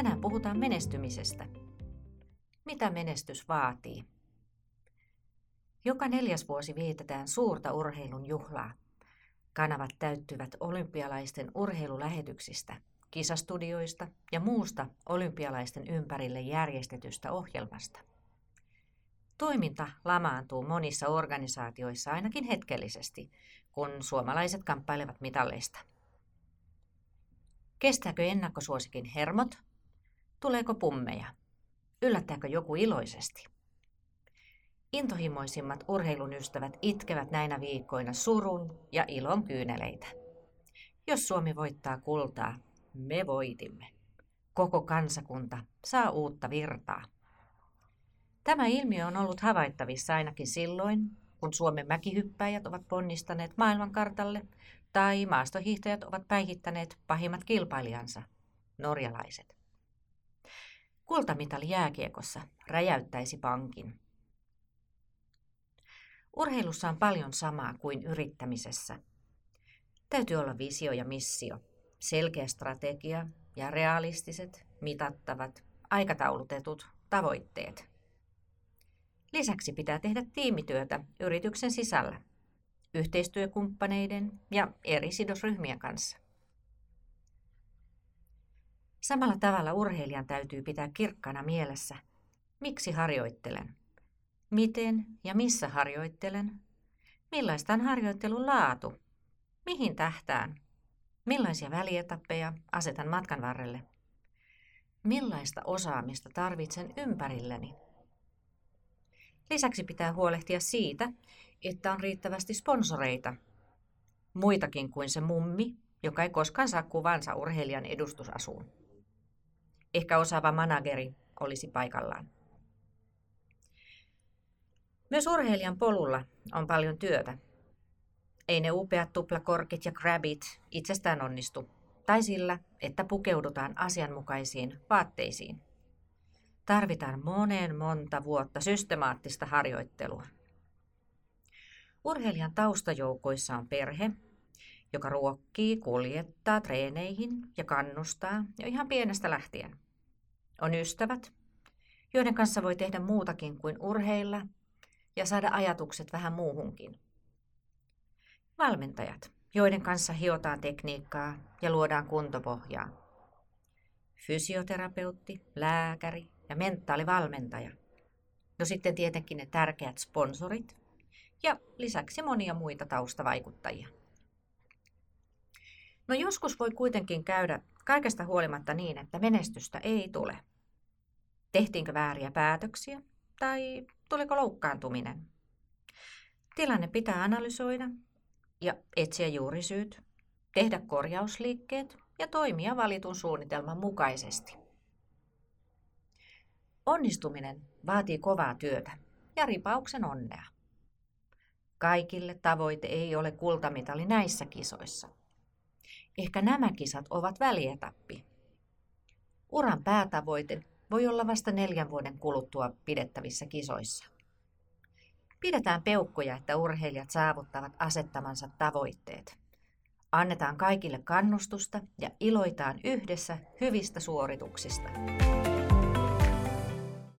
Tänään puhutaan menestymisestä. Mitä menestys vaatii? Joka neljäs vuosi vietetään suurta urheilun juhlaa. Kanavat täyttyvät olympialaisten urheilulähetyksistä, kisastudioista ja muusta olympialaisten ympärille järjestetystä ohjelmasta. Toiminta lamaantuu monissa organisaatioissa ainakin hetkellisesti, kun suomalaiset kamppailevat mitalleista. Kestääkö ennakkosuosikin hermot? Tuleeko pummeja? Yllättääkö joku iloisesti? Intohimoisimmat urheilun ystävät itkevät näinä viikkoina surun ja ilon kyyneleitä. Jos Suomi voittaa kultaa, me voitimme. Koko kansakunta saa uutta virtaa. Tämä ilmiö on ollut havaittavissa ainakin silloin, kun Suomen mäkihyppäjät ovat ponnistaneet maailmankartalle tai maastohiihtäjät ovat päihittäneet pahimmat kilpailijansa, norjalaiset. Kultamitali jääkiekossa räjäyttäisi pankin. Urheilussa on paljon samaa kuin yrittämisessä. Täytyy olla visio ja missio, selkeä strategia ja realistiset, mitattavat, aikataulutetut tavoitteet. Lisäksi pitää tehdä tiimityötä yrityksen sisällä, yhteistyökumppaneiden ja eri sidosryhmien kanssa. Samalla tavalla urheilijan täytyy pitää kirkkana mielessä, miksi harjoittelen, miten ja missä harjoittelen, millaista on harjoittelun laatu, mihin tähtään, millaisia välietappeja asetan matkan varrelle, millaista osaamista tarvitsen ympärilleni – Lisäksi pitää huolehtia siitä, että on riittävästi sponsoreita. Muitakin kuin se mummi, joka ei koskaan saa kuvansa urheilijan edustusasuun. Ehkä osaava manageri olisi paikallaan. Myös urheilijan polulla on paljon työtä. Ei ne upeat tuplakorkit ja grabit itsestään onnistu, tai sillä, että pukeudutaan asianmukaisiin vaatteisiin tarvitaan moneen monta vuotta systemaattista harjoittelua. Urheilijan taustajoukoissa on perhe, joka ruokkii, kuljettaa treeneihin ja kannustaa jo ihan pienestä lähtien. On ystävät, joiden kanssa voi tehdä muutakin kuin urheilla ja saada ajatukset vähän muuhunkin. Valmentajat, joiden kanssa hiotaan tekniikkaa ja luodaan kuntopohjaa. Fysioterapeutti, lääkäri, ja mentaalivalmentaja. No sitten tietenkin ne tärkeät sponsorit ja lisäksi monia muita taustavaikuttajia. No joskus voi kuitenkin käydä kaikesta huolimatta niin, että menestystä ei tule. Tehtiinkö vääriä päätöksiä tai tuliko loukkaantuminen? Tilanne pitää analysoida ja etsiä juurisyyt, tehdä korjausliikkeet ja toimia valitun suunnitelman mukaisesti. Onnistuminen vaatii kovaa työtä ja ripauksen onnea. Kaikille tavoite ei ole kultamitali näissä kisoissa. Ehkä nämä kisat ovat välietappi. Uran päätavoite voi olla vasta neljän vuoden kuluttua pidettävissä kisoissa. Pidetään peukkoja, että urheilijat saavuttavat asettamansa tavoitteet. Annetaan kaikille kannustusta ja iloitaan yhdessä hyvistä suorituksista.